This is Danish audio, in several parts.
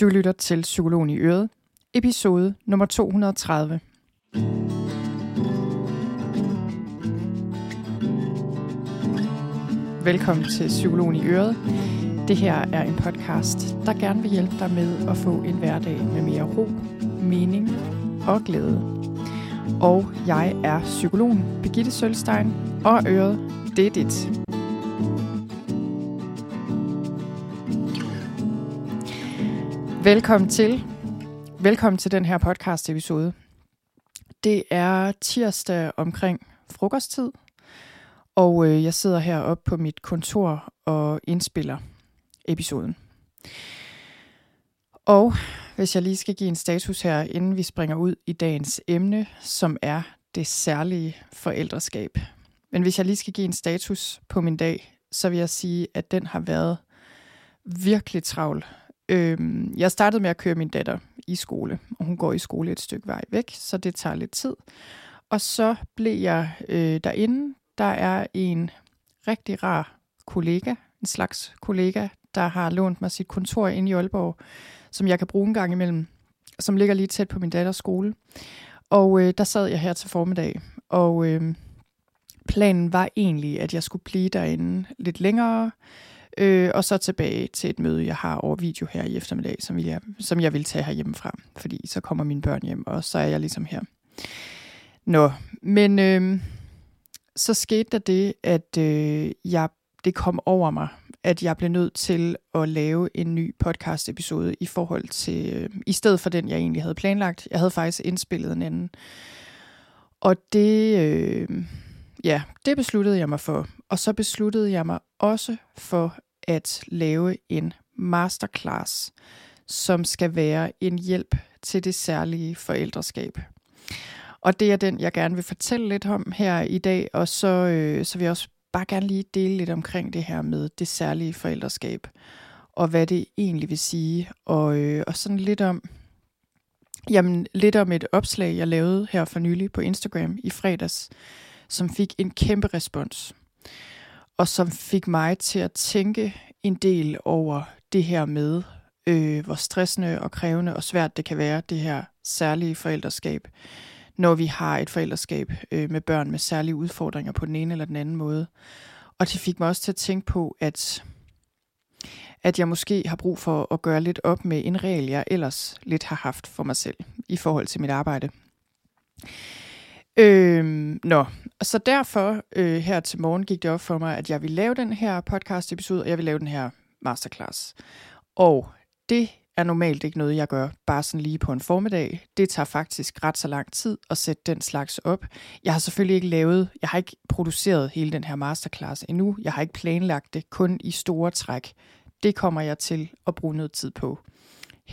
Du lytter til Psykologen i Øret, episode nummer 230. Velkommen til Psykologen i Øret. Det her er en podcast, der gerne vil hjælpe dig med at få en hverdag med mere ro, mening og glæde. Og jeg er psykologen Birgitte Sølstein, og Øret, det er dit. Velkommen til. Velkommen til den her podcast episode. Det er tirsdag omkring frokosttid, og øh, jeg sidder heroppe på mit kontor og indspiller episoden. Og hvis jeg lige skal give en status her, inden vi springer ud i dagens emne, som er det særlige forældreskab. Men hvis jeg lige skal give en status på min dag, så vil jeg sige, at den har været virkelig travl Øhm, jeg startede med at køre min datter i skole, og hun går i skole et stykke vej væk, så det tager lidt tid. Og så blev jeg øh, derinde. Der er en rigtig rar kollega, en slags kollega, der har lånt mig sit kontor inde i Aalborg, som jeg kan bruge en gang imellem, som ligger lige tæt på min datters skole. Og øh, der sad jeg her til formiddag, og øh, planen var egentlig, at jeg skulle blive derinde lidt længere, Øh, og så tilbage til et møde, jeg har over video her i eftermiddag, som jeg, som jeg vil tage herhjemmefra, fordi så kommer mine børn hjem, og så er jeg ligesom her. Nå, men øh, så skete der det, at øh, jeg, det kom over mig, at jeg blev nødt til at lave en ny podcast episode i forhold til, øh, i stedet for den, jeg egentlig havde planlagt. Jeg havde faktisk indspillet en anden. Og det, øh, ja, det besluttede jeg mig for. Og så besluttede jeg mig også for at lave en masterclass, som skal være en hjælp til det særlige forældreskab. Og det er den, jeg gerne vil fortælle lidt om her i dag, og så, øh, så vil jeg også bare gerne lige dele lidt omkring det her med det særlige forældreskab, og hvad det egentlig vil sige, og, øh, og sådan lidt om, jamen, lidt om et opslag, jeg lavede her for nylig på Instagram i fredags, som fik en kæmpe respons og som fik mig til at tænke en del over det her med, øh, hvor stressende og krævende og svært det kan være, det her særlige forældreskab, når vi har et forældreskab øh, med børn med særlige udfordringer på den ene eller den anden måde. Og det fik mig også til at tænke på, at, at jeg måske har brug for at gøre lidt op med en regel, jeg ellers lidt har haft for mig selv i forhold til mit arbejde. Øhm, nå, så derfor øh, her til morgen gik det op for mig, at jeg vil lave den her podcast episode, og jeg vil lave den her masterclass. Og det er normalt ikke noget, jeg gør bare sådan lige på en formiddag. Det tager faktisk ret så lang tid at sætte den slags op. Jeg har selvfølgelig ikke lavet, jeg har ikke produceret hele den her masterclass endnu. Jeg har ikke planlagt det kun i store træk. Det kommer jeg til at bruge noget tid på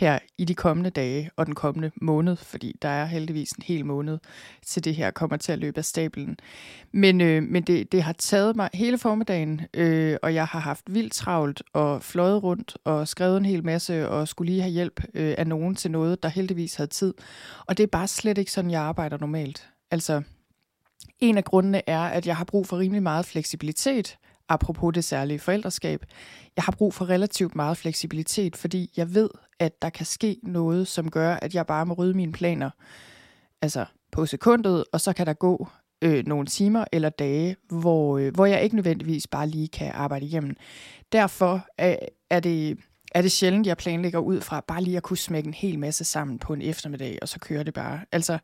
her i de kommende dage og den kommende måned, fordi der er heldigvis en hel måned til det her kommer til at løbe af stablen. Men, øh, men det, det har taget mig hele formiddagen, øh, og jeg har haft vildt travlt og fløjet rundt og skrevet en hel masse og skulle lige have hjælp øh, af nogen til noget, der heldigvis havde tid. Og det er bare slet ikke sådan, jeg arbejder normalt. Altså, en af grundene er, at jeg har brug for rimelig meget fleksibilitet, apropos det særlige forældreskab. Jeg har brug for relativt meget fleksibilitet, fordi jeg ved, at der kan ske noget, som gør, at jeg bare må rydde mine planer altså på sekundet, og så kan der gå øh, nogle timer eller dage, hvor, øh, hvor jeg ikke nødvendigvis bare lige kan arbejde igennem. Derfor er, er, det, er det sjældent, jeg planlægger ud fra bare lige at kunne smække en hel masse sammen på en eftermiddag, og så kører det bare. Altså,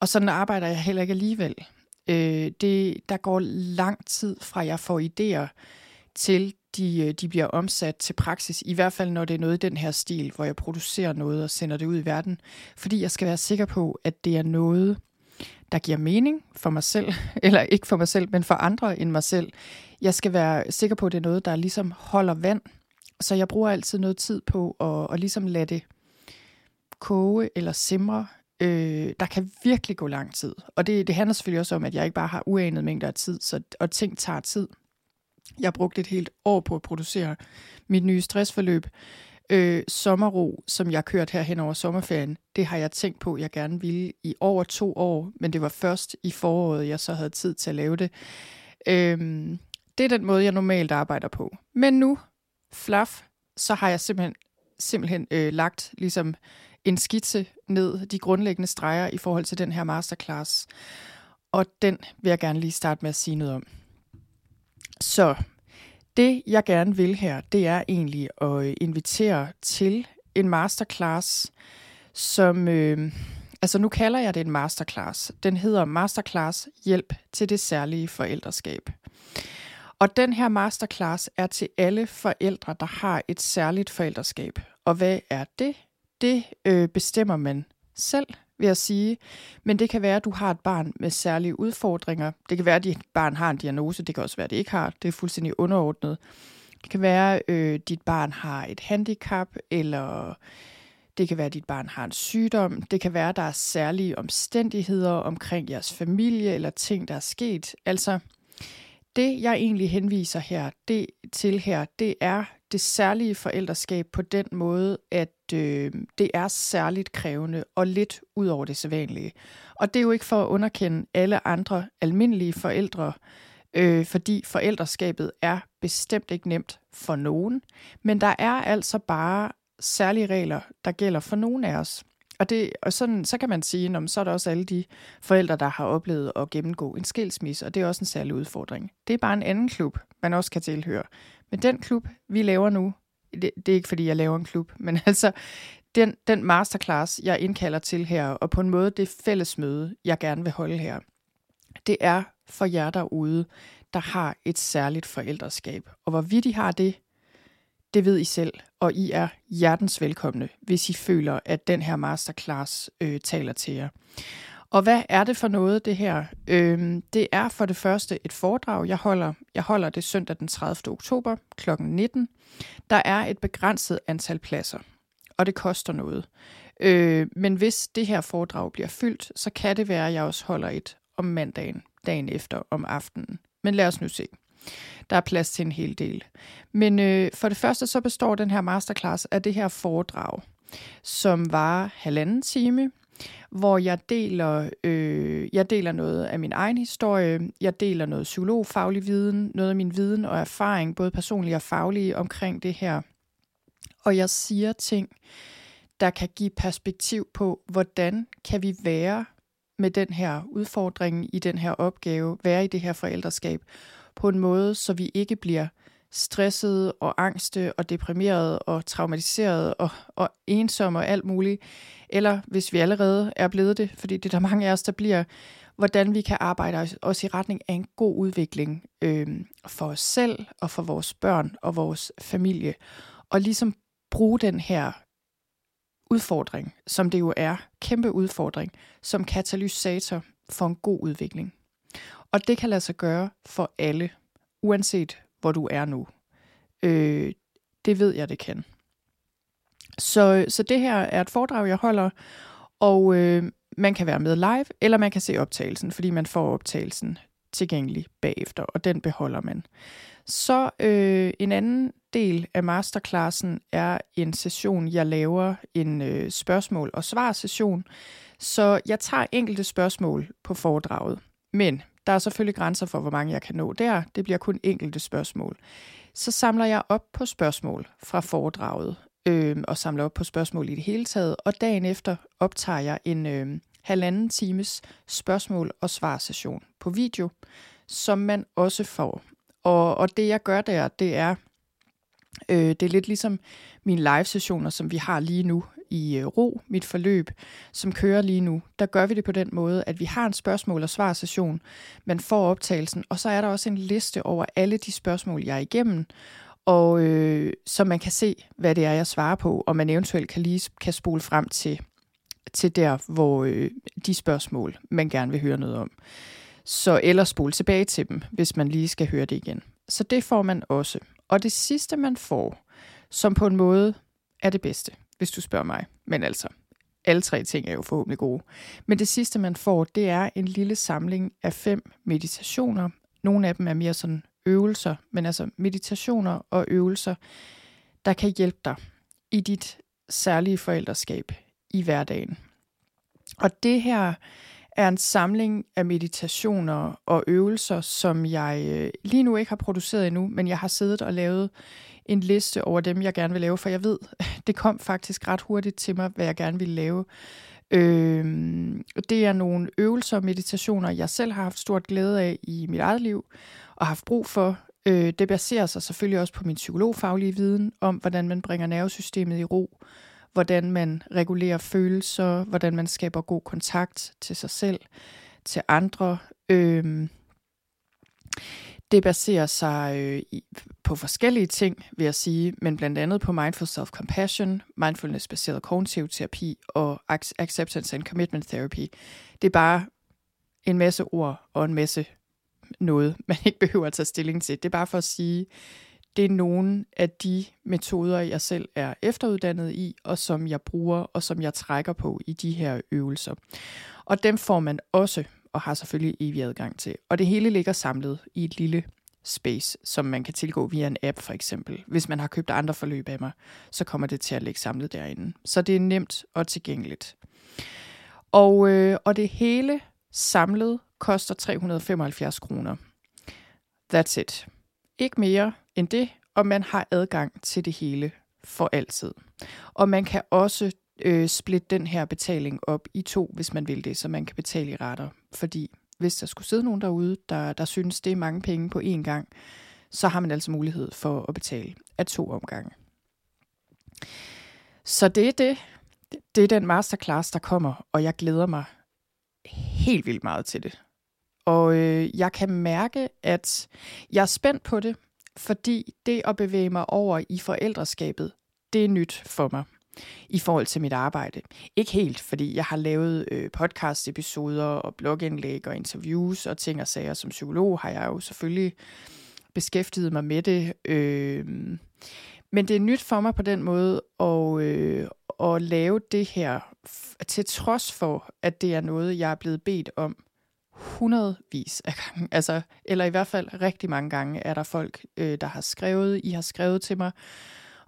og sådan arbejder jeg heller ikke alligevel. Øh, det, der går lang tid fra, jeg får idéer til de, øh, de bliver omsat til praksis, i hvert fald når det er noget i den her stil, hvor jeg producerer noget og sender det ud i verden, fordi jeg skal være sikker på, at det er noget, der giver mening for mig selv, eller ikke for mig selv, men for andre end mig selv. Jeg skal være sikker på, at det er noget, der ligesom holder vand, så jeg bruger altid noget tid på at, at ligesom lade det koge eller simre. Øh, der kan virkelig gå lang tid, og det, det handler selvfølgelig også om, at jeg ikke bare har uanede mængder af tid, så, og ting tager tid. Jeg brugte et helt år på at producere mit nye stressforløb. Øh, sommerro, som jeg kørte her hen over sommerferien, det har jeg tænkt på, jeg gerne ville i over to år, men det var først i foråret, jeg så havde tid til at lave det. Øh, det er den måde, jeg normalt arbejder på. Men nu, fluff, så har jeg simpelthen simpelthen øh, lagt ligesom en skitse ned, de grundlæggende streger i forhold til den her masterclass. Og den vil jeg gerne lige starte med at sige noget om. Så det, jeg gerne vil her, det er egentlig at øh, invitere til en masterclass, som... Øh, altså nu kalder jeg det en masterclass. Den hedder Masterclass Hjælp til det særlige forældreskab. Og den her masterclass er til alle forældre, der har et særligt forældreskab. Og hvad er det? Det øh, bestemmer man selv, vil jeg sige. Men det kan være, at du har et barn med særlige udfordringer. Det kan være, at dit barn har en diagnose. Det kan også være, at det ikke har. Det er fuldstændig underordnet. Det kan være, at øh, dit barn har et handicap, eller det kan være, at dit barn har en sygdom. Det kan være, at der er særlige omstændigheder omkring jeres familie, eller ting, der er sket. Altså, det jeg egentlig henviser her, det til her, det er det særlige forældreskab på den måde, at øh, det er særligt krævende og lidt ud over det sædvanlige. Og det er jo ikke for at underkende alle andre almindelige forældre, øh, fordi forældreskabet er bestemt ikke nemt for nogen. Men der er altså bare særlige regler, der gælder for nogen af os. Og, det, og sådan, så kan man sige, at så er der også alle de forældre, der har oplevet at gennemgå en skilsmisse, og det er også en særlig udfordring. Det er bare en anden klub, man også kan tilhøre. Men den klub, vi laver nu, det, det er ikke fordi, jeg laver en klub, men altså den, den masterclass, jeg indkalder til her, og på en måde det fælles møde, jeg gerne vil holde her, det er for jer derude, der har et særligt forældreskab. Og hvorvidt I har det, det ved I selv, og I er hjertens velkomne, hvis I føler, at den her masterclass øh, taler til jer. Og hvad er det for noget, det her? Øhm, det er for det første et foredrag, jeg holder. Jeg holder det søndag den 30. oktober kl. 19. Der er et begrænset antal pladser, og det koster noget. Øh, men hvis det her foredrag bliver fyldt, så kan det være, at jeg også holder et om mandagen, dagen efter om aftenen. Men lad os nu se. Der er plads til en hel del. Men øh, for det første så består den her masterclass af det her foredrag, som var halvanden time, hvor jeg deler, øh, jeg deler noget af min egen historie, jeg deler noget psykologfaglig viden, noget af min viden og erfaring, både personlig og faglig omkring det her. Og jeg siger ting, der kan give perspektiv på, hvordan kan vi være med den her udfordring i den her opgave, være i det her forældreskab, på en måde, så vi ikke bliver stressede og angste og deprimerede og traumatiserede og, og ensomme og alt muligt. Eller hvis vi allerede er blevet det, fordi det er der mange af os, der bliver, hvordan vi kan arbejde os i retning af en god udvikling øh, for os selv og for vores børn og vores familie. Og ligesom bruge den her udfordring, som det jo er, kæmpe udfordring, som katalysator for en god udvikling. Og det kan lade sig gøre for alle, uanset hvor du er nu. Øh, det ved jeg, det kan. Så, så det her er et foredrag, jeg holder, og øh, man kan være med live, eller man kan se optagelsen, fordi man får optagelsen tilgængelig bagefter, og den beholder man. Så øh, en anden del af masterclassen er en session, jeg laver en øh, spørgsmål- og svar-session. Så jeg tager enkelte spørgsmål på foredraget, men der er selvfølgelig grænser for, hvor mange jeg kan nå der. Det bliver kun enkelte spørgsmål. Så samler jeg op på spørgsmål fra foredraget, øh, og samler op på spørgsmål i det hele taget, og dagen efter optager jeg en øh, halvanden times spørgsmål- og svar-session på video, som man også får. Og, og det jeg gør der, det er, øh, det er lidt ligesom mine live-sessioner, som vi har lige nu i øh, ro, mit forløb, som kører lige nu, der gør vi det på den måde, at vi har en spørgsmål- og svar-session, man får optagelsen, og så er der også en liste over alle de spørgsmål, jeg er igennem, og øh, så man kan se, hvad det er, jeg svarer på, og man eventuelt kan lige kan spole frem til, til der, hvor øh, de spørgsmål, man gerne vil høre noget om. Så eller spole tilbage til dem, hvis man lige skal høre det igen. Så det får man også. Og det sidste, man får, som på en måde er det bedste, hvis du spørger mig. Men altså, alle tre ting er jo forhåbentlig gode. Men det sidste, man får, det er en lille samling af fem meditationer. Nogle af dem er mere sådan øvelser, men altså meditationer og øvelser, der kan hjælpe dig i dit særlige forældreskab i hverdagen. Og det her er en samling af meditationer og øvelser, som jeg øh, lige nu ikke har produceret endnu, men jeg har siddet og lavet en liste over dem, jeg gerne vil lave, for jeg ved, det kom faktisk ret hurtigt til mig, hvad jeg gerne ville lave. Øh, det er nogle øvelser og meditationer, jeg selv har haft stort glæde af i mit eget liv, og haft brug for. Øh, det baserer sig selvfølgelig også på min psykologfaglige viden om, hvordan man bringer nervesystemet i ro, hvordan man regulerer følelser, hvordan man skaber god kontakt til sig selv, til andre. Øh, det baserer sig øh, på forskellige ting, vil jeg sige, men blandt andet på mindful self-compassion, mindfulness-baseret kognitiv terapi og acceptance and commitment therapy. Det er bare en masse ord og en masse noget, man ikke behøver at tage stilling til. Det er bare for at sige, det er nogle af de metoder, jeg selv er efteruddannet i, og som jeg bruger, og som jeg trækker på i de her øvelser. Og dem får man også og har selvfølgelig evig adgang til. Og det hele ligger samlet i et lille space, som man kan tilgå via en app for eksempel. Hvis man har købt andre forløb af mig, så kommer det til at ligge samlet derinde. Så det er nemt og tilgængeligt. Og, øh, og det hele samlet koster 375 kroner. That's it. Ikke mere end det, og man har adgang til det hele for altid. Og man kan også øh, splitte den her betaling op i to, hvis man vil det, så man kan betale i retter. Fordi hvis der skulle sidde nogen derude, der, der synes, det er mange penge på én gang, så har man altså mulighed for at betale af to omgange. Så det er det. Det er den masterclass, der kommer, og jeg glæder mig helt vildt meget til det. Og øh, jeg kan mærke, at jeg er spændt på det, fordi det at bevæge mig over i forældreskabet, det er nyt for mig i forhold til mit arbejde. Ikke helt, fordi jeg har lavet øh, podcast-episoder og blogindlæg og interviews og ting og sager. Som psykolog har jeg jo selvfølgelig beskæftiget mig med det. Øh, men det er nyt for mig på den måde at, øh, at lave det her, til trods for, at det er noget, jeg er blevet bedt om hundredvis af gange, altså, eller i hvert fald rigtig mange gange, er der folk, øh, der har skrevet, I har skrevet til mig,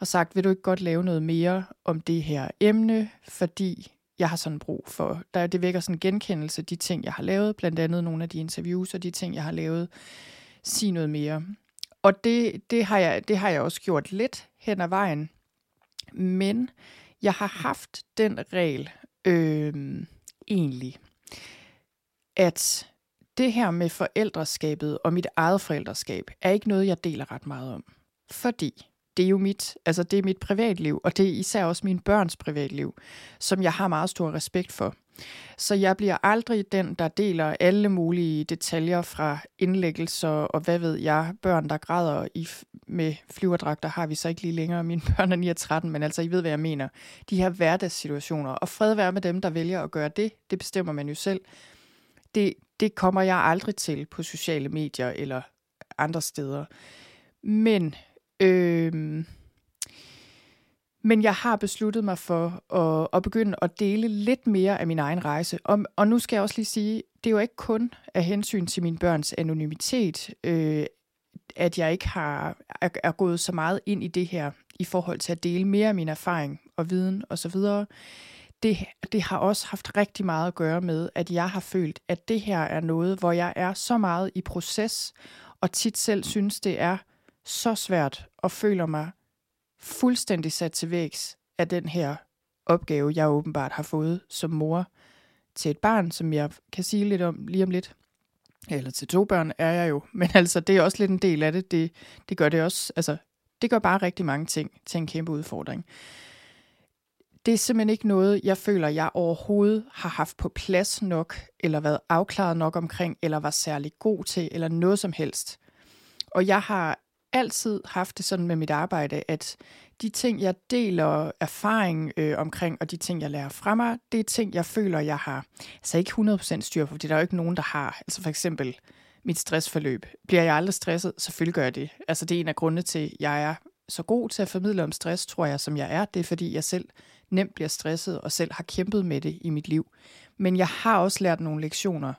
og sagt, vil du ikke godt lave noget mere om det her emne, fordi jeg har sådan brug for, der, det vækker sådan genkendelse, de ting, jeg har lavet, blandt andet nogle af de interviews og de ting, jeg har lavet, sig noget mere. Og det, det, har jeg, det har jeg også gjort lidt hen ad vejen, men jeg har haft den regel øh, egentlig, at det her med forældreskabet og mit eget forældreskab er ikke noget, jeg deler ret meget om. Fordi det er jo mit, altså det er mit privatliv, og det er især også mine børns privatliv, som jeg har meget stor respekt for. Så jeg bliver aldrig den, der deler alle mulige detaljer fra indlæggelser og hvad ved jeg, børn, der græder i, med flyverdragter, har vi så ikke lige længere. Mine børn er 9 og 13, men altså I ved, hvad jeg mener. De her hverdagssituationer, og fred være med dem, der vælger at gøre det, det bestemmer man jo selv. Det, det kommer jeg aldrig til på sociale medier eller andre steder. Men Øh, men jeg har besluttet mig for at, at begynde at dele lidt mere af min egen rejse. Og, og nu skal jeg også lige sige, det er jo ikke kun af hensyn til mine børns anonymitet, øh, at jeg ikke har er, er gået så meget ind i det her i forhold til at dele mere af min erfaring og viden osv. Det, det har også haft rigtig meget at gøre med, at jeg har følt, at det her er noget, hvor jeg er så meget i proces, og tit selv synes, det er så svært og føler mig fuldstændig sat til vægs af den her opgave, jeg åbenbart har fået som mor til et barn, som jeg kan sige lidt om lige om lidt. Eller til to børn er jeg jo, men altså det er også lidt en del af det. Det, det gør det også, altså det gør bare rigtig mange ting til en kæmpe udfordring. Det er simpelthen ikke noget, jeg føler, jeg overhovedet har haft på plads nok, eller været afklaret nok omkring, eller var særlig god til, eller noget som helst. Og jeg har altid haft det sådan med mit arbejde, at de ting, jeg deler erfaring øh, omkring, og de ting, jeg lærer fra mig, det er ting, jeg føler, jeg har altså ikke 100% styr på, fordi der er jo ikke nogen, der har. Altså for eksempel mit stressforløb. Bliver jeg aldrig stresset? Selvfølgelig gør jeg det. Altså det er en af grundene til, at jeg er så god til at formidle om stress, tror jeg, som jeg er. Det er, fordi jeg selv nemt bliver stresset, og selv har kæmpet med det i mit liv. Men jeg har også lært nogle lektioner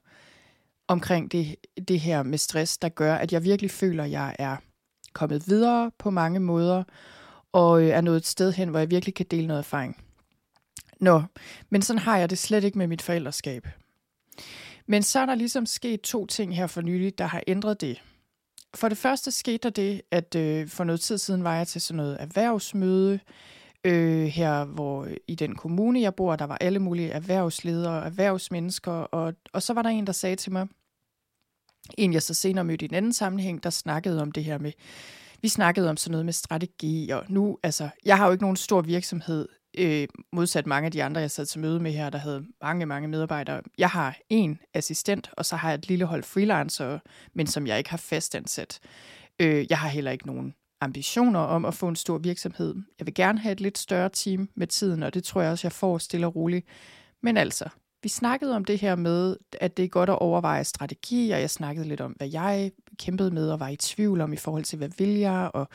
omkring det, det her med stress, der gør, at jeg virkelig føler, at jeg er kommet videre på mange måder, og øh, er nået et sted hen, hvor jeg virkelig kan dele noget erfaring. Nå, men sådan har jeg det slet ikke med mit forældreskab. Men så er der ligesom sket to ting her for nylig, der har ændret det. For det første skete der det, at øh, for noget tid siden var jeg til sådan noget erhvervsmøde, øh, her hvor øh, i den kommune, jeg bor, der var alle mulige erhvervsledere og erhvervsmennesker, og, og så var der en, der sagde til mig, en jeg så senere mødte i en anden sammenhæng, der snakkede om det her med, vi snakkede om sådan noget med strategi, og nu, altså, jeg har jo ikke nogen stor virksomhed, øh, modsat mange af de andre, jeg sad til møde med her, der havde mange, mange medarbejdere. Jeg har en assistent, og så har jeg et lille hold freelancer, men som jeg ikke har fastansat. Øh, jeg har heller ikke nogen ambitioner om at få en stor virksomhed. Jeg vil gerne have et lidt større team med tiden, og det tror jeg også, jeg får stille og roligt. Men altså, vi snakkede om det her med, at det er godt at overveje strategi, og jeg snakkede lidt om, hvad jeg kæmpede med og var i tvivl om i forhold til, hvad vil jeg, og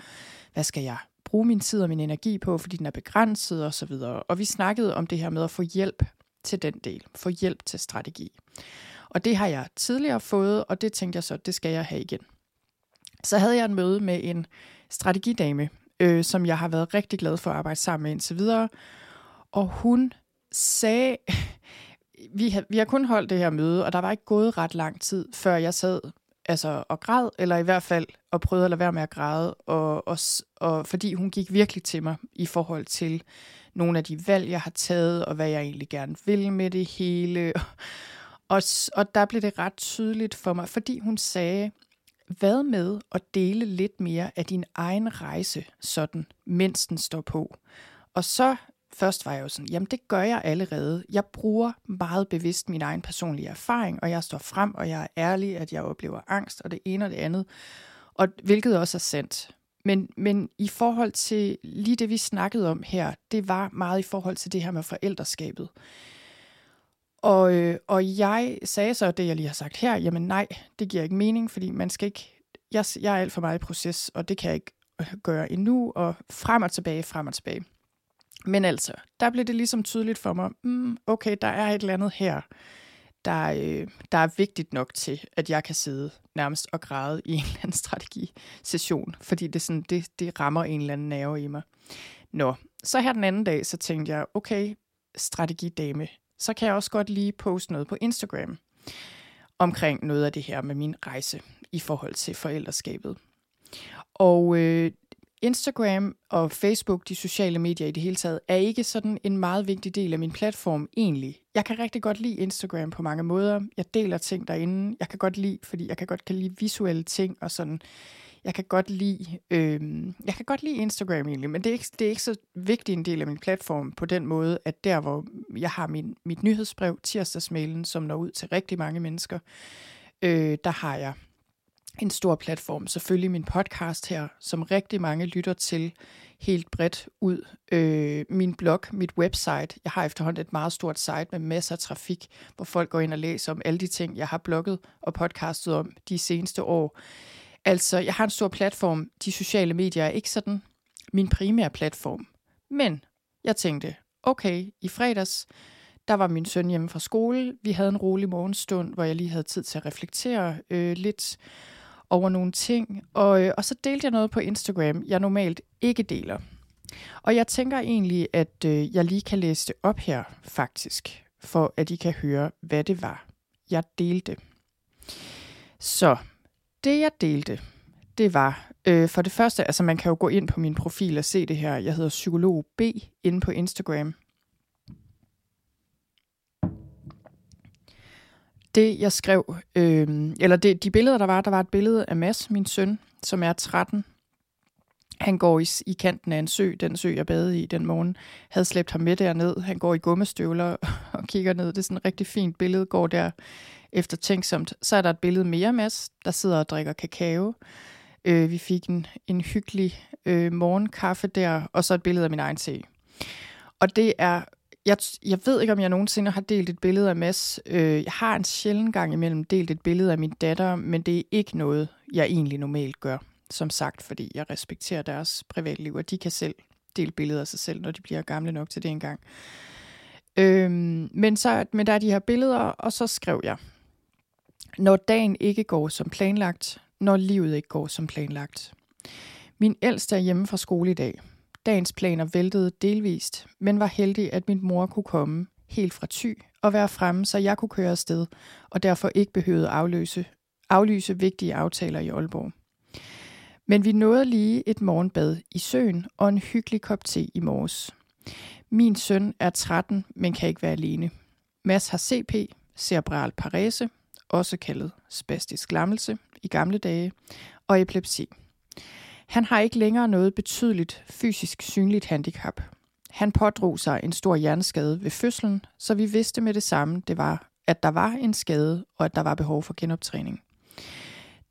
hvad skal jeg bruge min tid og min energi på, fordi den er begrænset og så videre. Og vi snakkede om det her med at få hjælp til den del, få hjælp til strategi. Og det har jeg tidligere fået, og det tænkte jeg så, det skal jeg have igen. Så havde jeg en møde med en strategidame, øh, som jeg har været rigtig glad for at arbejde sammen med indtil videre. Og hun sagde, vi har, vi har kun holdt det her møde, og der var ikke gået ret lang tid, før jeg sad altså, og græd, eller i hvert fald og prøvede at lade være med at græde, og, og, og fordi hun gik virkelig til mig i forhold til nogle af de valg, jeg har taget, og hvad jeg egentlig gerne vil med det hele. Og, og der blev det ret tydeligt for mig, fordi hun sagde, hvad med at dele lidt mere af din egen rejse, sådan, mens den står på? Og så først var jeg jo sådan, jamen det gør jeg allerede. Jeg bruger meget bevidst min egen personlige erfaring, og jeg står frem, og jeg er ærlig, at jeg oplever angst, og det ene og det andet. Og hvilket også er sandt. Men, men i forhold til lige det, vi snakkede om her, det var meget i forhold til det her med forældreskabet. Og, øh, og jeg sagde så det, jeg lige har sagt her, jamen nej, det giver ikke mening, fordi man skal ikke, jeg, jeg er alt for meget i proces, og det kan jeg ikke øh, gøre endnu, og frem og tilbage, frem og tilbage. Men altså, der blev det ligesom tydeligt for mig, mm, okay, der er et eller andet her, der, øh, der er vigtigt nok til, at jeg kan sidde nærmest og græde i en eller anden strategisession, fordi det, sådan, det, det rammer en eller anden nerve i mig. Nå, så her den anden dag, så tænkte jeg, okay, strategidame, så kan jeg også godt lige poste noget på Instagram omkring noget af det her med min rejse i forhold til forældreskabet. Og øh, Instagram og Facebook, de sociale medier i det hele taget, er ikke sådan en meget vigtig del af min platform egentlig. Jeg kan rigtig godt lide Instagram på mange måder. Jeg deler ting derinde. Jeg kan godt lide, fordi jeg kan godt kan lide visuelle ting og sådan. Jeg kan godt lide, øh, jeg kan godt lide Instagram egentlig, men det er, ikke, det er ikke så vigtig en del af min platform på den måde, at der hvor jeg har min, mit nyhedsbrev, tirsdagsmailen, som når ud til rigtig mange mennesker, øh, der har jeg en stor platform. Selvfølgelig min podcast her, som rigtig mange lytter til helt bredt ud. Øh, min blog, mit website. Jeg har efterhånden et meget stort site med masser af trafik, hvor folk går ind og læser om alle de ting, jeg har blogget og podcastet om de seneste år. Altså, jeg har en stor platform. De sociale medier er ikke sådan min primære platform. Men jeg tænkte, okay, i fredags, der var min søn hjemme fra skole. Vi havde en rolig morgenstund, hvor jeg lige havde tid til at reflektere øh, lidt over nogle ting. Og, øh, og så delte jeg noget på Instagram, jeg normalt ikke deler. Og jeg tænker egentlig, at øh, jeg lige kan læse det op her, faktisk, for at I kan høre, hvad det var, jeg delte. Så det, jeg delte, det var øh, for det første, altså man kan jo gå ind på min profil og se det her. Jeg hedder Psykolog B inde på Instagram. det, jeg skrev, øh, eller det, de billeder, der var, der var et billede af Mads, min søn, som er 13. Han går i, i kanten af en sø, den sø, jeg badede i den morgen. Havde slæbt ham med derned. Han går i gummistøvler og kigger ned. Det er sådan et rigtig fint billede, går der efter tænksomt. Så er der et billede mere med os, der sidder og drikker kakao. Øh, vi fik en, en hyggelig øh, morgenkaffe der, og så et billede af min egen se. Og det er jeg, jeg ved ikke, om jeg nogensinde har delt et billede af Mads. Øh, jeg har en sjælden gang imellem delt et billede af min datter, men det er ikke noget, jeg egentlig normalt gør. Som sagt, fordi jeg respekterer deres privatliv, og de kan selv dele billeder af sig selv, når de bliver gamle nok til det engang. Øhm, men, så, men der er de her billeder, og så skrev jeg, når dagen ikke går som planlagt, når livet ikke går som planlagt. Min ældste er hjemme fra skole i dag. Dagens planer væltede delvist, men var heldig, at min mor kunne komme helt fra Thy og være fremme, så jeg kunne køre afsted, og derfor ikke behøvede afløse, aflyse vigtige aftaler i Aalborg. Men vi nåede lige et morgenbad i søen og en hyggelig kop te i morges. Min søn er 13, men kan ikke være alene. Mads har CP, cerebral parese, også kaldet spastisk lammelse i gamle dage, og epilepsi. Han har ikke længere noget betydeligt fysisk synligt handicap. Han pådrog sig en stor hjerneskade ved fødslen, så vi vidste med det samme, det var, at der var en skade, og at der var behov for genoptræning.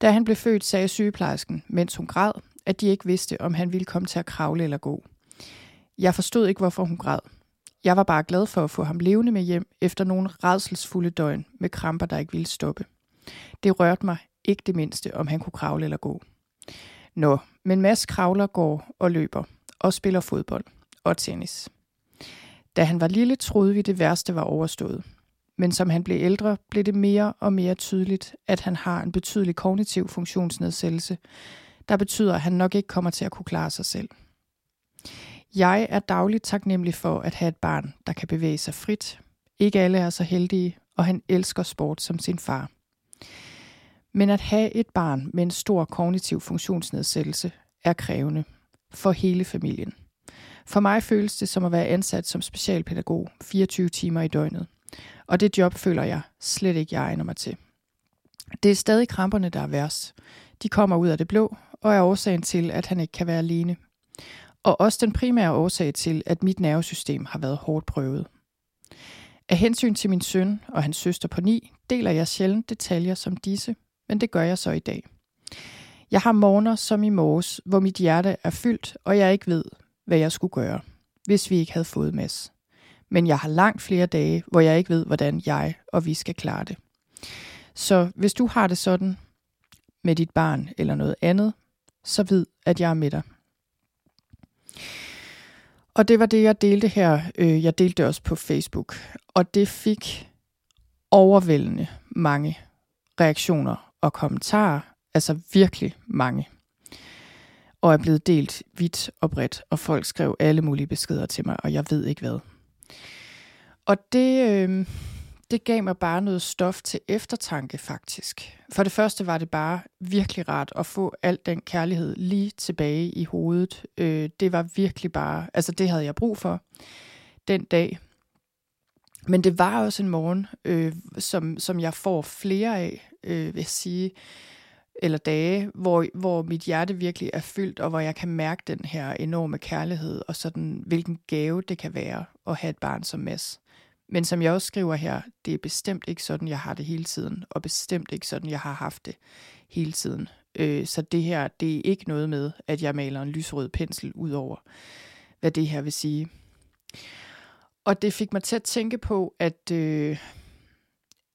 Da han blev født, sagde sygeplejersken, mens hun græd, at de ikke vidste, om han ville komme til at kravle eller gå. Jeg forstod ikke, hvorfor hun græd. Jeg var bare glad for at få ham levende med hjem efter nogle redselsfulde døgn med kramper, der ikke ville stoppe. Det rørte mig ikke det mindste, om han kunne kravle eller gå. Nå, men Mads kravler, går og løber og spiller fodbold og tennis. Da han var lille, troede vi, det værste var overstået. Men som han blev ældre, blev det mere og mere tydeligt, at han har en betydelig kognitiv funktionsnedsættelse, der betyder, at han nok ikke kommer til at kunne klare sig selv. Jeg er dagligt taknemmelig for at have et barn, der kan bevæge sig frit. Ikke alle er så heldige, og han elsker sport som sin far. Men at have et barn med en stor kognitiv funktionsnedsættelse er krævende for hele familien. For mig føles det som at være ansat som specialpædagog 24 timer i døgnet. Og det job føler jeg slet ikke, jeg egner mig til. Det er stadig kramperne, der er værst. De kommer ud af det blå, og er årsagen til, at han ikke kan være alene. Og også den primære årsag til, at mit nervesystem har været hårdt prøvet. Af hensyn til min søn og hans søster på ni, deler jeg sjældent detaljer som disse, men det gør jeg så i dag. Jeg har morgener som i morges, hvor mit hjerte er fyldt, og jeg ikke ved, hvad jeg skulle gøre, hvis vi ikke havde fået Mads. Men jeg har langt flere dage, hvor jeg ikke ved, hvordan jeg og vi skal klare det. Så hvis du har det sådan med dit barn eller noget andet, så vid, at jeg er med dig. Og det var det, jeg delte her. Øh, jeg delte det også på Facebook. Og det fik overvældende mange reaktioner og kommentarer. Altså virkelig mange og er blevet delt vidt og bredt, og folk skrev alle mulige beskeder til mig, og jeg ved ikke hvad. Og det, øh, det gav mig bare noget stof til eftertanke faktisk. For det første var det bare virkelig rart at få al den kærlighed lige tilbage i hovedet. Øh, det var virkelig bare, altså det havde jeg brug for den dag. Men det var også en morgen, øh, som, som jeg får flere af, øh, vil jeg sige eller dage, hvor, hvor mit hjerte virkelig er fyldt, og hvor jeg kan mærke den her enorme kærlighed, og sådan, hvilken gave det kan være at have et barn som Mads. Men som jeg også skriver her, det er bestemt ikke sådan, jeg har det hele tiden, og bestemt ikke sådan, jeg har haft det hele tiden. Øh, så det her, det er ikke noget med, at jeg maler en lysrød pensel ud over, hvad det her vil sige. Og det fik mig til at tænke på, at, øh,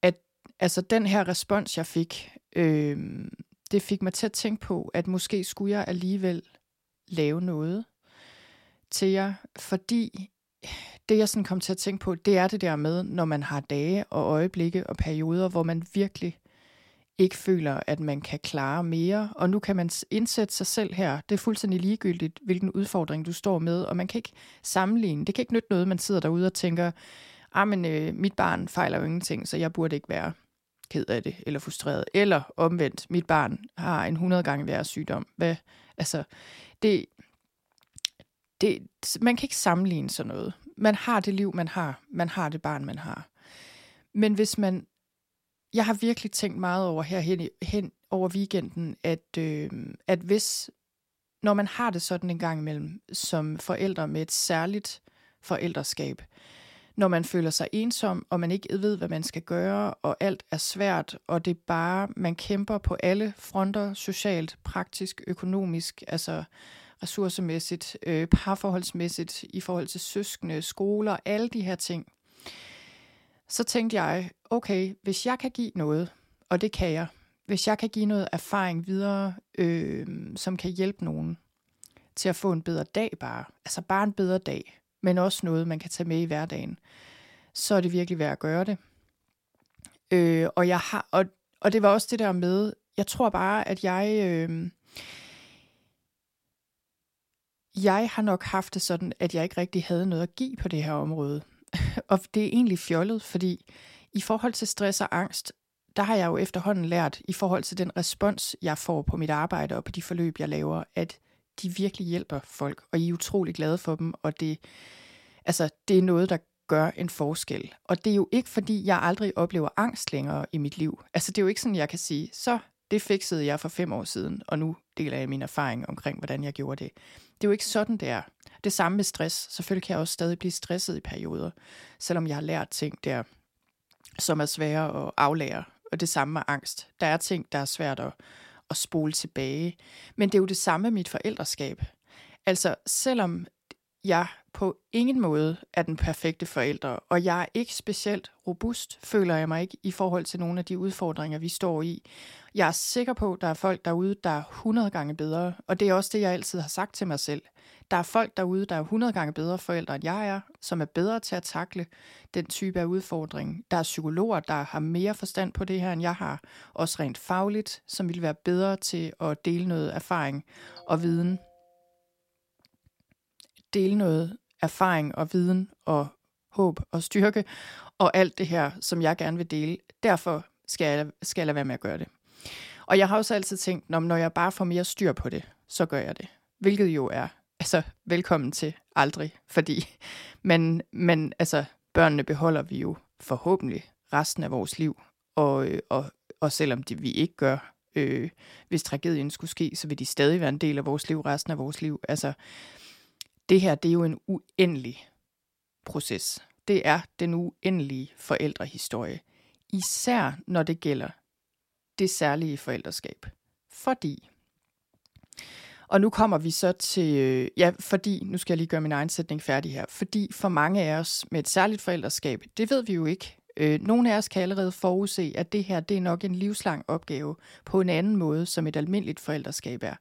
at altså den her respons, jeg fik, øh, det fik mig til at tænke på, at måske skulle jeg alligevel lave noget til jer, fordi det jeg sådan kom til at tænke på, det er det der med, når man har dage og øjeblikke og perioder, hvor man virkelig ikke føler, at man kan klare mere. Og nu kan man indsætte sig selv her. Det er fuldstændig ligegyldigt, hvilken udfordring du står med, og man kan ikke sammenligne. Det kan ikke nytte noget, man sidder derude og tænker, ah, men øh, mit barn fejler jo ingenting, så jeg burde ikke være ked af det, eller frustreret, eller omvendt, mit barn har en 100 gange værre sygdom. Hvad, altså, det, det, man kan ikke sammenligne sådan noget. Man har det liv, man har. Man har det barn, man har. Men hvis man... Jeg har virkelig tænkt meget over her hen, hen over weekenden, at, øh, at hvis... Når man har det sådan en gang imellem, som forældre med et særligt forældreskab, når man føler sig ensom, og man ikke ved, hvad man skal gøre, og alt er svært, og det er bare, man kæmper på alle fronter, socialt, praktisk, økonomisk, altså ressourcemæssigt, øh, parforholdsmæssigt, i forhold til søskende, skoler, alle de her ting. Så tænkte jeg, okay, hvis jeg kan give noget, og det kan jeg, hvis jeg kan give noget erfaring videre, øh, som kan hjælpe nogen til at få en bedre dag bare, altså bare en bedre dag, men også noget, man kan tage med i hverdagen, så er det virkelig værd at gøre det. Øh, og, jeg har, og, og det var også det der med, jeg tror bare, at jeg... Øh, jeg har nok haft det sådan, at jeg ikke rigtig havde noget at give på det her område. og det er egentlig fjollet, fordi i forhold til stress og angst, der har jeg jo efterhånden lært, i forhold til den respons, jeg får på mit arbejde og på de forløb, jeg laver, at de virkelig hjælper folk, og I er utrolig glade for dem, og det, altså, det er noget, der gør en forskel. Og det er jo ikke, fordi jeg aldrig oplever angst længere i mit liv. Altså, det er jo ikke sådan, jeg kan sige, så det fiksede jeg for fem år siden, og nu deler jeg min erfaring omkring, hvordan jeg gjorde det. Det er jo ikke sådan, det er. Det samme med stress. Selvfølgelig kan jeg også stadig blive stresset i perioder, selvom jeg har lært ting der, som er svære at aflære. Og det samme med angst. Der er ting, der er svært at, at spole tilbage. Men det er jo det samme med mit forældreskab. Altså, selvom jeg på ingen måde er den perfekte forælder, og jeg er ikke specielt robust, føler jeg mig ikke, i forhold til nogle af de udfordringer, vi står i. Jeg er sikker på, at der er folk derude, der er 100 gange bedre, og det er også det, jeg altid har sagt til mig selv. Der er folk derude, der er 100 gange bedre forældre, end jeg er, som er bedre til at takle den type af udfordring. Der er psykologer, der har mere forstand på det her, end jeg har, også rent fagligt, som vil være bedre til at dele noget erfaring og viden dele noget erfaring og viden og håb og styrke og alt det her, som jeg gerne vil dele. Derfor skal jeg, skal jeg lade være med at gøre det. Og jeg har også altid tænkt, når jeg bare får mere styr på det, så gør jeg det. Hvilket jo er, altså velkommen til aldrig, fordi men, men altså, børnene beholder vi jo forhåbentlig resten af vores liv. Og, øh, og, og selvom det vi ikke gør, øh, hvis tragedien skulle ske, så vil de stadig være en del af vores liv resten af vores liv. Altså, det her, det er jo en uendelig proces. Det er den uendelige forældrehistorie. Især når det gælder det særlige forældreskab. Fordi, og nu kommer vi så til, ja, fordi, nu skal jeg lige gøre min egen sætning færdig her, fordi for mange af os med et særligt forældreskab, det ved vi jo ikke. Øh, Nogle af os kan allerede forudse, at det her det er nok en livslang opgave på en anden måde, som et almindeligt forældreskab er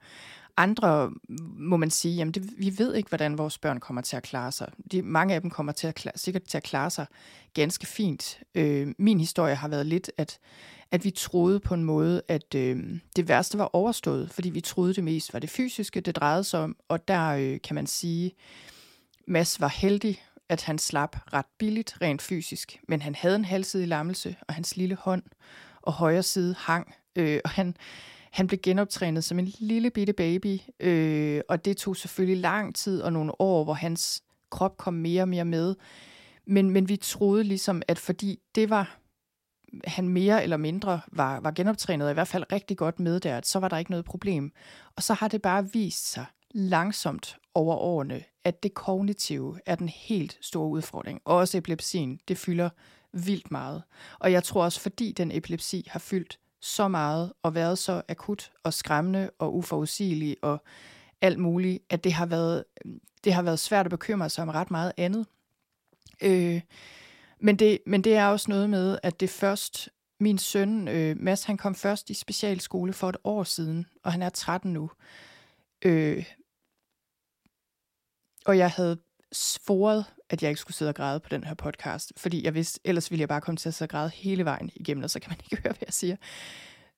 andre må man sige, jamen det, vi ved ikke, hvordan vores børn kommer til at klare sig. De, mange af dem kommer til at klare, sikkert til at klare sig ganske fint. Øh, min historie har været lidt, at, at vi troede på en måde, at øh, det værste var overstået, fordi vi troede det mest var det fysiske, det drejede sig om, og der øh, kan man sige, Mads var heldig, at han slap ret billigt rent fysisk, men han havde en halvsidig lammelse, og hans lille hånd og højre side hang, øh, og han, han blev genoptrænet som en lille bitte baby, øh, og det tog selvfølgelig lang tid og nogle år, hvor hans krop kom mere og mere med. Men, men vi troede ligesom, at fordi det var han mere eller mindre var, var genoptrænet, og i hvert fald rigtig godt med der, så var der ikke noget problem. Og så har det bare vist sig langsomt over årene, at det kognitive er den helt store udfordring. Også epilepsien, det fylder vildt meget. Og jeg tror også, fordi den epilepsi har fyldt så meget og været så akut og skræmmende og uforudsigelig og alt muligt, at det har været, det har været svært at bekymre sig om ret meget andet. Øh, men, det, men det er også noget med, at det først, min søn øh, Mads, han kom først i specialskole for et år siden, og han er 13 nu. Øh, og jeg havde svoret, at jeg ikke skulle sidde og græde på den her podcast, fordi jeg vidste, ellers ville jeg bare komme til at sidde og græde hele vejen igennem, og så kan man ikke høre, hvad jeg siger.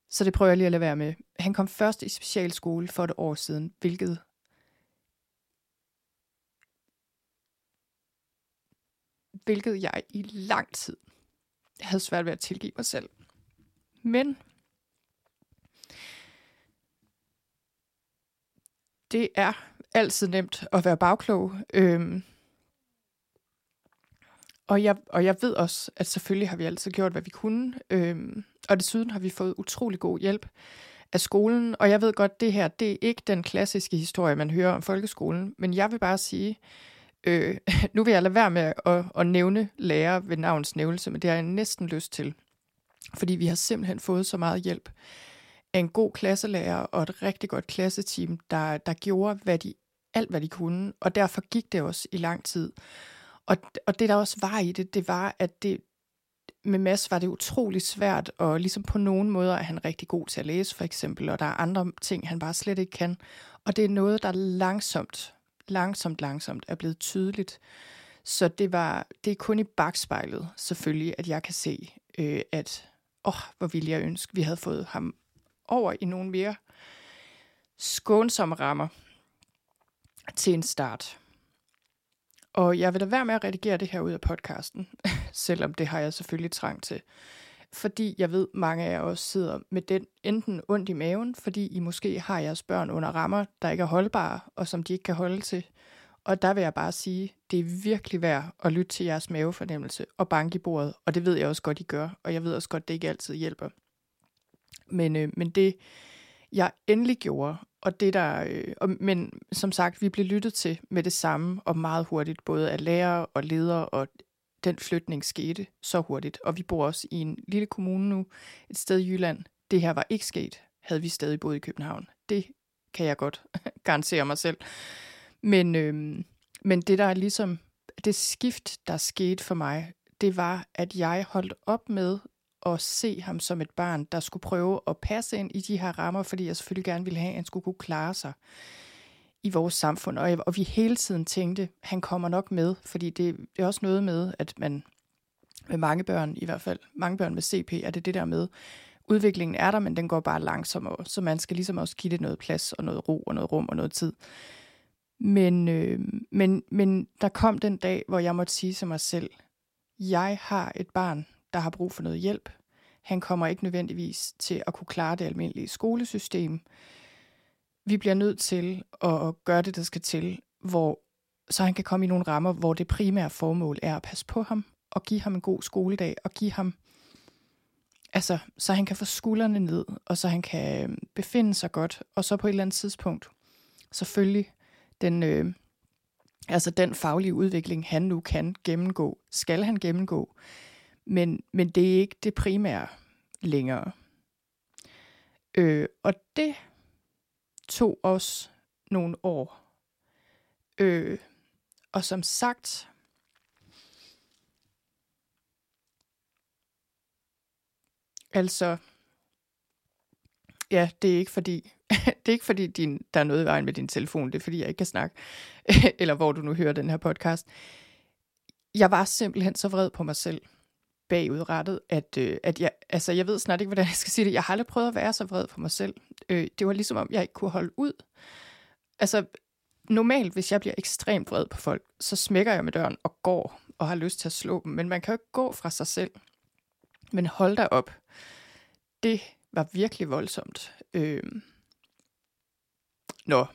Så det prøver jeg lige at lade være med. Han kom først i specialskole for et år siden, hvilket hvilket jeg i lang tid havde svært ved at tilgive mig selv. Men det er altid nemt at være bagklog. Øhm, og, jeg, og jeg ved også, at selvfølgelig har vi altid gjort, hvad vi kunne. Øhm, og desuden har vi fået utrolig god hjælp af skolen. Og jeg ved godt, det her, det er ikke den klassiske historie, man hører om folkeskolen. Men jeg vil bare sige, øh, nu vil jeg lade være med at, at, nævne lærer ved navns nævnelse, men det har jeg næsten lyst til. Fordi vi har simpelthen fået så meget hjælp af en god klasselærer og et rigtig godt klasseteam, der, der gjorde hvad de, alt, hvad de kunne. Og derfor gik det også i lang tid. Og, og det, der også var i det, det var, at det, med Mads var det utrolig svært, og ligesom på nogle måder er han rigtig god til at læse, for eksempel, og der er andre ting, han bare slet ikke kan. Og det er noget, der langsomt, langsomt, langsomt er blevet tydeligt. Så det var, det er kun i bagspejlet, selvfølgelig, at jeg kan se, øh, at, åh, hvor ville jeg ønske, vi havde fået ham over i nogle mere skånsomme rammer til en start. Og jeg vil da være med at redigere det her ud af podcasten, selvom det har jeg selvfølgelig trang til. Fordi jeg ved, mange af jer også sidder med den enten ondt i maven, fordi I måske har jeres børn under rammer, der ikke er holdbare, og som de ikke kan holde til. Og der vil jeg bare sige, det er virkelig værd at lytte til jeres mavefornemmelse og banke i bordet, og det ved jeg også godt, I gør, og jeg ved også godt, det ikke altid hjælper. Men, øh, men det, jeg endelig gjorde, og det der, øh, og, men som sagt, vi blev lyttet til med det samme, og meget hurtigt, både af lærere og ledere, og den flytning skete så hurtigt. Og vi bor også i en lille kommune nu, et sted i Jylland. Det her var ikke sket, havde vi stadig boet i København. Det kan jeg godt garantere mig selv. Men, øh, men det der er ligesom, det skift, der skete for mig, det var, at jeg holdt op med at se ham som et barn, der skulle prøve at passe ind i de her rammer, fordi jeg selvfølgelig gerne ville have, at han skulle kunne klare sig i vores samfund. Og, og vi hele tiden tænkte, han kommer nok med, fordi det, det er også noget med, at man med mange børn, i hvert fald mange børn med CP, er det det der med, udviklingen er der, men den går bare langsommere, så man skal ligesom også give det noget plads og noget ro og noget rum og noget tid. Men, øh, men, men der kom den dag, hvor jeg måtte sige til mig selv, jeg har et barn, der har brug for noget hjælp. Han kommer ikke nødvendigvis til at kunne klare det almindelige skolesystem. Vi bliver nødt til at gøre det, der skal til, hvor så han kan komme i nogle rammer, hvor det primære formål er at passe på ham og give ham en god skoledag og give ham altså så han kan få skuldrene ned og så han kan øhm, befinde sig godt og så på et eller andet tidspunkt selvfølgelig den, øh, altså den faglige udvikling, han nu kan gennemgå, skal han gennemgå. Men, men det er ikke det primære længere. Øh, og det tog os nogle år. Øh, og som sagt, altså, ja, det er ikke fordi, det er ikke fordi, din, der er noget i vejen med din telefon, det er fordi, jeg ikke kan snakke, eller hvor du nu hører den her podcast. Jeg var simpelthen så vred på mig selv bagudrettet, at, øh, at jeg, altså, jeg ved snart ikke, hvordan jeg skal sige det. Jeg har aldrig prøvet at være så vred på mig selv. Øh, det var ligesom om, jeg ikke kunne holde ud. Altså, normalt, hvis jeg bliver ekstremt vred på folk, så smækker jeg med døren og går og har lyst til at slå dem. Men man kan jo ikke gå fra sig selv. Men hold da op. Det var virkelig voldsomt. Øh, Nå,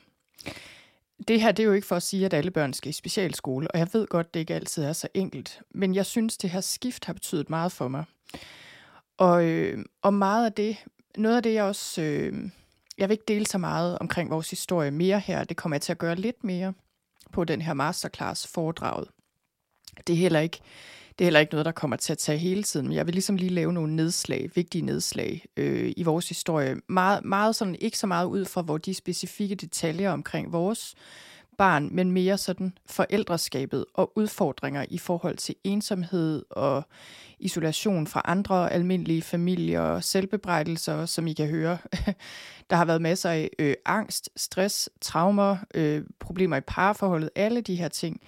det her det er jo ikke for at sige, at alle børn skal i specialskole, og jeg ved godt, det ikke altid er så enkelt, men jeg synes, det her skift har betydet meget for mig. Og, øh, og meget af det, noget af det jeg også, øh, jeg vil ikke dele så meget omkring vores historie mere her, det kommer jeg til at gøre lidt mere på den her masterclass foredraget. Det er heller ikke det er heller ikke noget, der kommer til at tage hele tiden, men jeg vil ligesom lige lave nogle nedslag, vigtige nedslag øh, i vores historie. Meget, meget sådan, ikke så meget ud fra hvor de specifikke detaljer omkring vores barn, men mere sådan forældreskabet og udfordringer i forhold til ensomhed og isolation fra andre almindelige familier, selvbebrejdelser, som I kan høre. Der har været masser af øh, angst, stress, traumer, øh, problemer i parforholdet, alle de her ting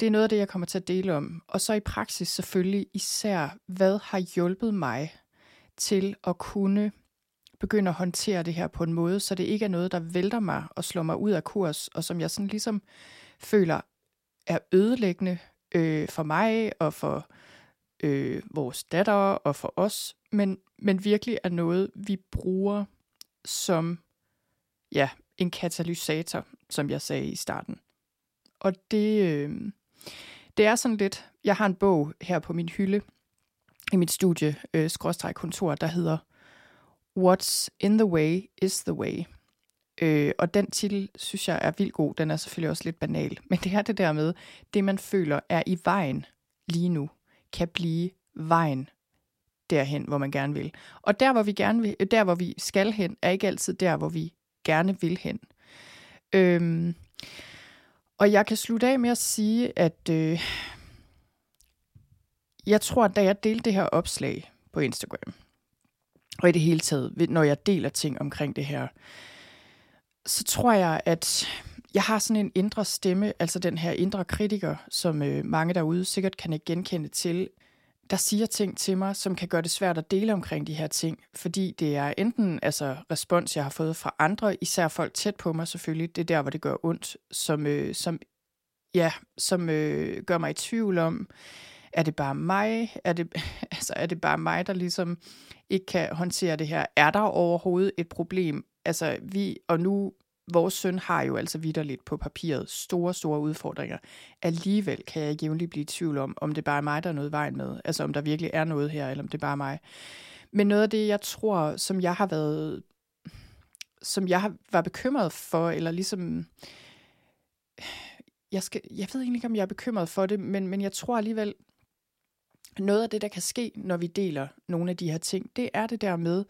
det er noget af det, jeg kommer til at dele om. Og så i praksis selvfølgelig især, hvad har hjulpet mig til at kunne begynde at håndtere det her på en måde, så det ikke er noget, der vælter mig og slår mig ud af kurs, og som jeg sådan ligesom føler er ødelæggende øh, for mig og for øh, vores datter og for os, men, men virkelig er noget, vi bruger som ja, en katalysator, som jeg sagde i starten. Og det, øh, det er sådan lidt, jeg har en bog her på min hylde i mit studie, øh, kontor, der hedder What's in the way is the way. Øh, og den titel synes jeg er vildt god. Den er selvfølgelig også lidt banal. Men det er det der med, det man føler er i vejen lige nu, kan blive vejen derhen, hvor man gerne vil. Og der, hvor vi gerne vil, der, hvor vi skal hen, er ikke altid der, hvor vi gerne vil hen. Øhm, og jeg kan slutte af med at sige, at øh, jeg tror, at da jeg delte det her opslag på Instagram, og i det hele taget, når jeg deler ting omkring det her, så tror jeg, at jeg har sådan en indre stemme, altså den her indre kritiker, som øh, mange derude sikkert kan genkende til, der siger ting til mig, som kan gøre det svært at dele omkring de her ting, fordi det er enten altså respons, jeg har fået fra andre, især folk tæt på mig selvfølgelig, det er der, hvor det gør ondt, som, øh, som ja, som øh, gør mig i tvivl om, er det bare mig? Er det, altså, er det bare mig, der ligesom ikke kan håndtere det her? Er der overhovedet et problem? Altså, vi, og nu, vores søn har jo altså vidderligt på papiret store, store udfordringer. Alligevel kan jeg jævnligt blive i tvivl om, om det bare er mig, der er noget vejen med. Altså, om der virkelig er noget her, eller om det bare er mig. Men noget af det, jeg tror, som jeg har været, som jeg var bekymret for, eller ligesom, jeg, skal, jeg ved egentlig ikke, om jeg er bekymret for det, men, men jeg tror alligevel, noget af det, der kan ske, når vi deler nogle af de her ting, det er det der med,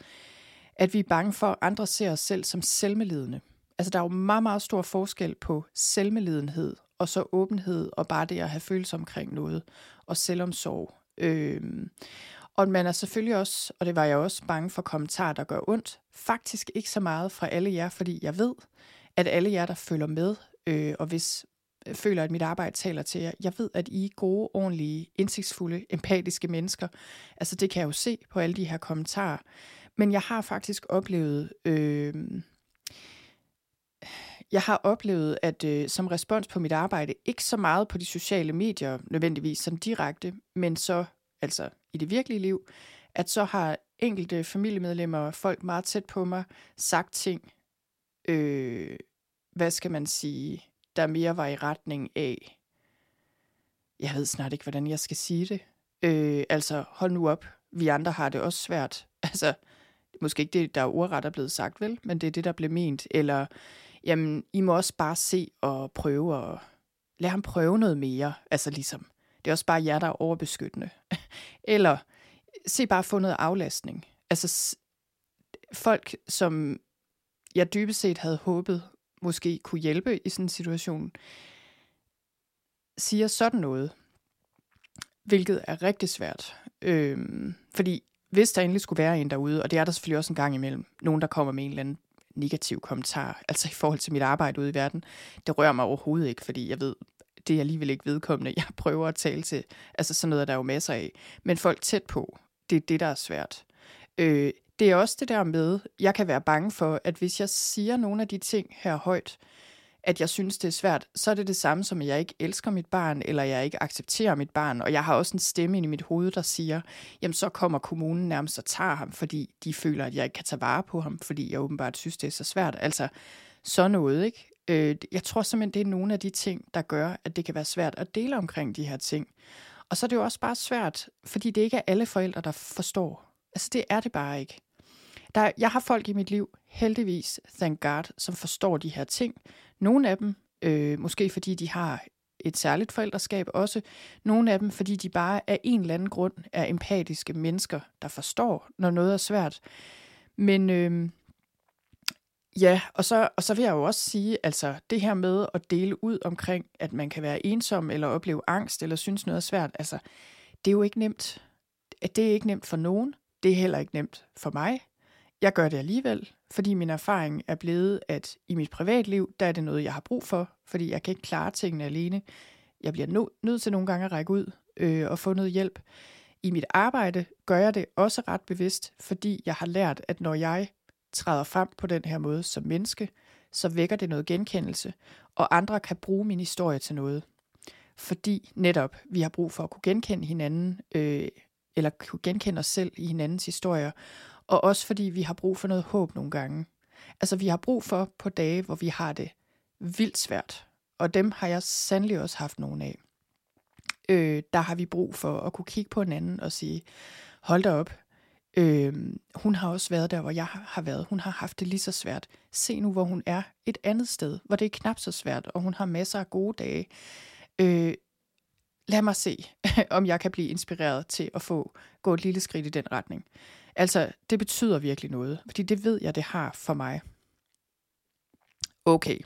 at vi er bange for, at andre ser os selv som selvmedlidende. Altså, der er jo meget, meget stor forskel på selvmedlidenhed, og så åbenhed, og bare det at have følelse omkring noget, og selvomsorg. Øhm, og man er selvfølgelig også, og det var jeg også, bange for kommentarer, der gør ondt. Faktisk ikke så meget fra alle jer, fordi jeg ved, at alle jer, der følger med, øh, og hvis øh, føler, at mit arbejde taler til jer. Jeg ved, at I er gode, ordentlige, indsigtsfulde, empatiske mennesker. Altså det kan jeg jo se på alle de her kommentarer. Men jeg har faktisk oplevet... Øh, jeg har oplevet, at øh, som respons på mit arbejde, ikke så meget på de sociale medier nødvendigvis som direkte, men så altså i det virkelige liv, at så har enkelte familiemedlemmer, og folk meget tæt på mig, sagt ting, øh, hvad skal man sige, der mere var i retning af, jeg ved snart ikke, hvordan jeg skal sige det. Øh, altså, hold nu op, vi andre har det også svært. Altså, måske ikke det, der er ordret er blevet sagt, vel? Men det er det, der blev ment. Eller, jamen, I må også bare se og prøve at lade ham prøve noget mere. Altså ligesom, det er også bare jer, der er overbeskyttende. Eller, se bare få noget aflastning. Altså, folk, som jeg dybest set havde håbet måske kunne hjælpe i sådan en situation, siger sådan noget, hvilket er rigtig svært. Øhm, fordi hvis der endelig skulle være en derude, og det er der selvfølgelig også en gang imellem, nogen der kommer med en eller anden negativ kommentar, altså i forhold til mit arbejde ude i verden, det rører mig overhovedet ikke, fordi jeg ved, det er alligevel ikke vedkommende, jeg prøver at tale til. Altså sådan noget er der jo masser af. Men folk tæt på, det er det, der er svært. Øh, det er også det der med, jeg kan være bange for, at hvis jeg siger nogle af de ting her højt, at jeg synes, det er svært, så er det det samme som, at jeg ikke elsker mit barn, eller jeg ikke accepterer mit barn. Og jeg har også en stemme inde i mit hoved, der siger, jamen så kommer kommunen nærmest og tager ham, fordi de føler, at jeg ikke kan tage vare på ham, fordi jeg åbenbart synes, det er så svært. Altså, så noget, ikke? Øh, jeg tror simpelthen, det er nogle af de ting, der gør, at det kan være svært at dele omkring de her ting. Og så er det jo også bare svært, fordi det ikke er alle forældre, der forstår. Altså, det er det bare ikke. Der, jeg har folk i mit liv, heldigvis, thank God, som forstår de her ting. Nogle af dem, øh, måske fordi de har et særligt forældreskab også. Nogle af dem, fordi de bare af en eller anden grund er empatiske mennesker, der forstår, når noget er svært. Men øh, ja, og så, og så vil jeg jo også sige, altså det her med at dele ud omkring, at man kan være ensom, eller opleve angst, eller synes noget er svært, altså det er jo ikke nemt. Det er ikke nemt for nogen. Det er heller ikke nemt for mig. Jeg gør det alligevel, fordi min erfaring er blevet, at i mit privatliv, der er det noget, jeg har brug for, fordi jeg kan ikke klare tingene alene. Jeg bliver nø- nødt til nogle gange at række ud øh, og få noget hjælp. I mit arbejde gør jeg det også ret bevidst, fordi jeg har lært, at når jeg træder frem på den her måde som menneske, så vækker det noget genkendelse, og andre kan bruge min historie til noget. Fordi netop vi har brug for at kunne genkende hinanden, øh, eller kunne genkende os selv i hinandens historier, og også fordi vi har brug for noget håb nogle gange. Altså vi har brug for på dage, hvor vi har det vildt svært. Og dem har jeg sandelig også haft nogle af. Øh, der har vi brug for at kunne kigge på hinanden og sige, hold da op, øh, hun har også været der, hvor jeg har været. Hun har haft det lige så svært. Se nu, hvor hun er et andet sted, hvor det er knap så svært, og hun har masser af gode dage. Øh, lad mig se, om jeg kan blive inspireret til at få gå et lille skridt i den retning. Altså, det betyder virkelig noget, fordi det ved jeg, det har for mig. Okay.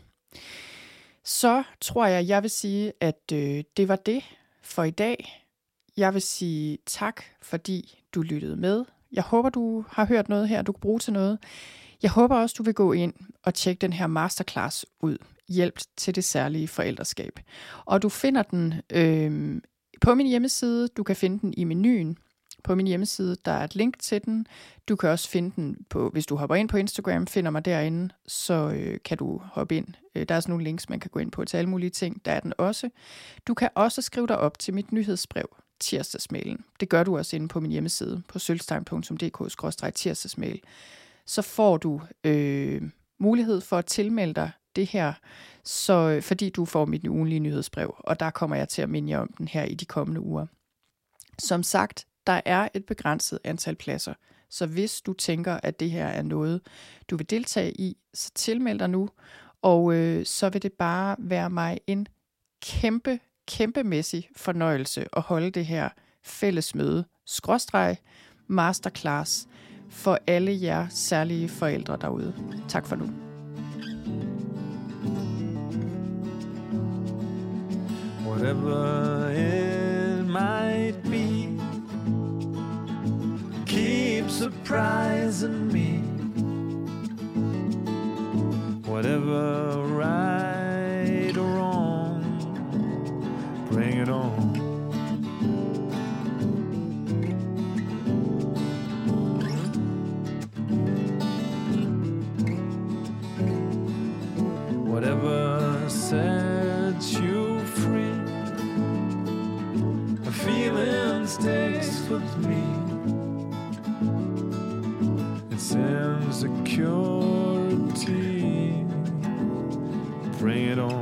Så tror jeg, jeg vil sige, at øh, det var det for i dag. Jeg vil sige tak, fordi du lyttede med. Jeg håber, du har hørt noget her, du kan bruge til noget. Jeg håber også, du vil gå ind og tjekke den her masterclass ud. Hjælp til det særlige forældreskab. Og du finder den øh, på min hjemmeside. Du kan finde den i menuen på min hjemmeside. Der er et link til den. Du kan også finde den, på, hvis du hopper ind på Instagram, finder mig derinde, så øh, kan du hoppe ind. Øh, der er sådan nogle links, man kan gå ind på til alle mulige ting. Der er den også. Du kan også skrive dig op til mit nyhedsbrev, tirsdagsmailen. Det gør du også inde på min hjemmeside på sølvstein.dk-tirsdagsmail. Så får du øh, mulighed for at tilmelde dig det her, så, øh, fordi du får mit ugenlige nyhedsbrev, og der kommer jeg til at minde jer om den her i de kommende uger. Som sagt, der er et begrænset antal pladser, så hvis du tænker, at det her er noget, du vil deltage i, så tilmeld dig nu, og øh, så vil det bare være mig en kæmpe, kæmpemæssig fornøjelse at holde det her fælles møde, skråstreg, masterclass, for alle jer særlige forældre derude. Tak for nu. Whatever it might be surprising me. Whatever right or wrong Bring it on. Whatever sets you free A feeling sticks with me insecurity Bring it on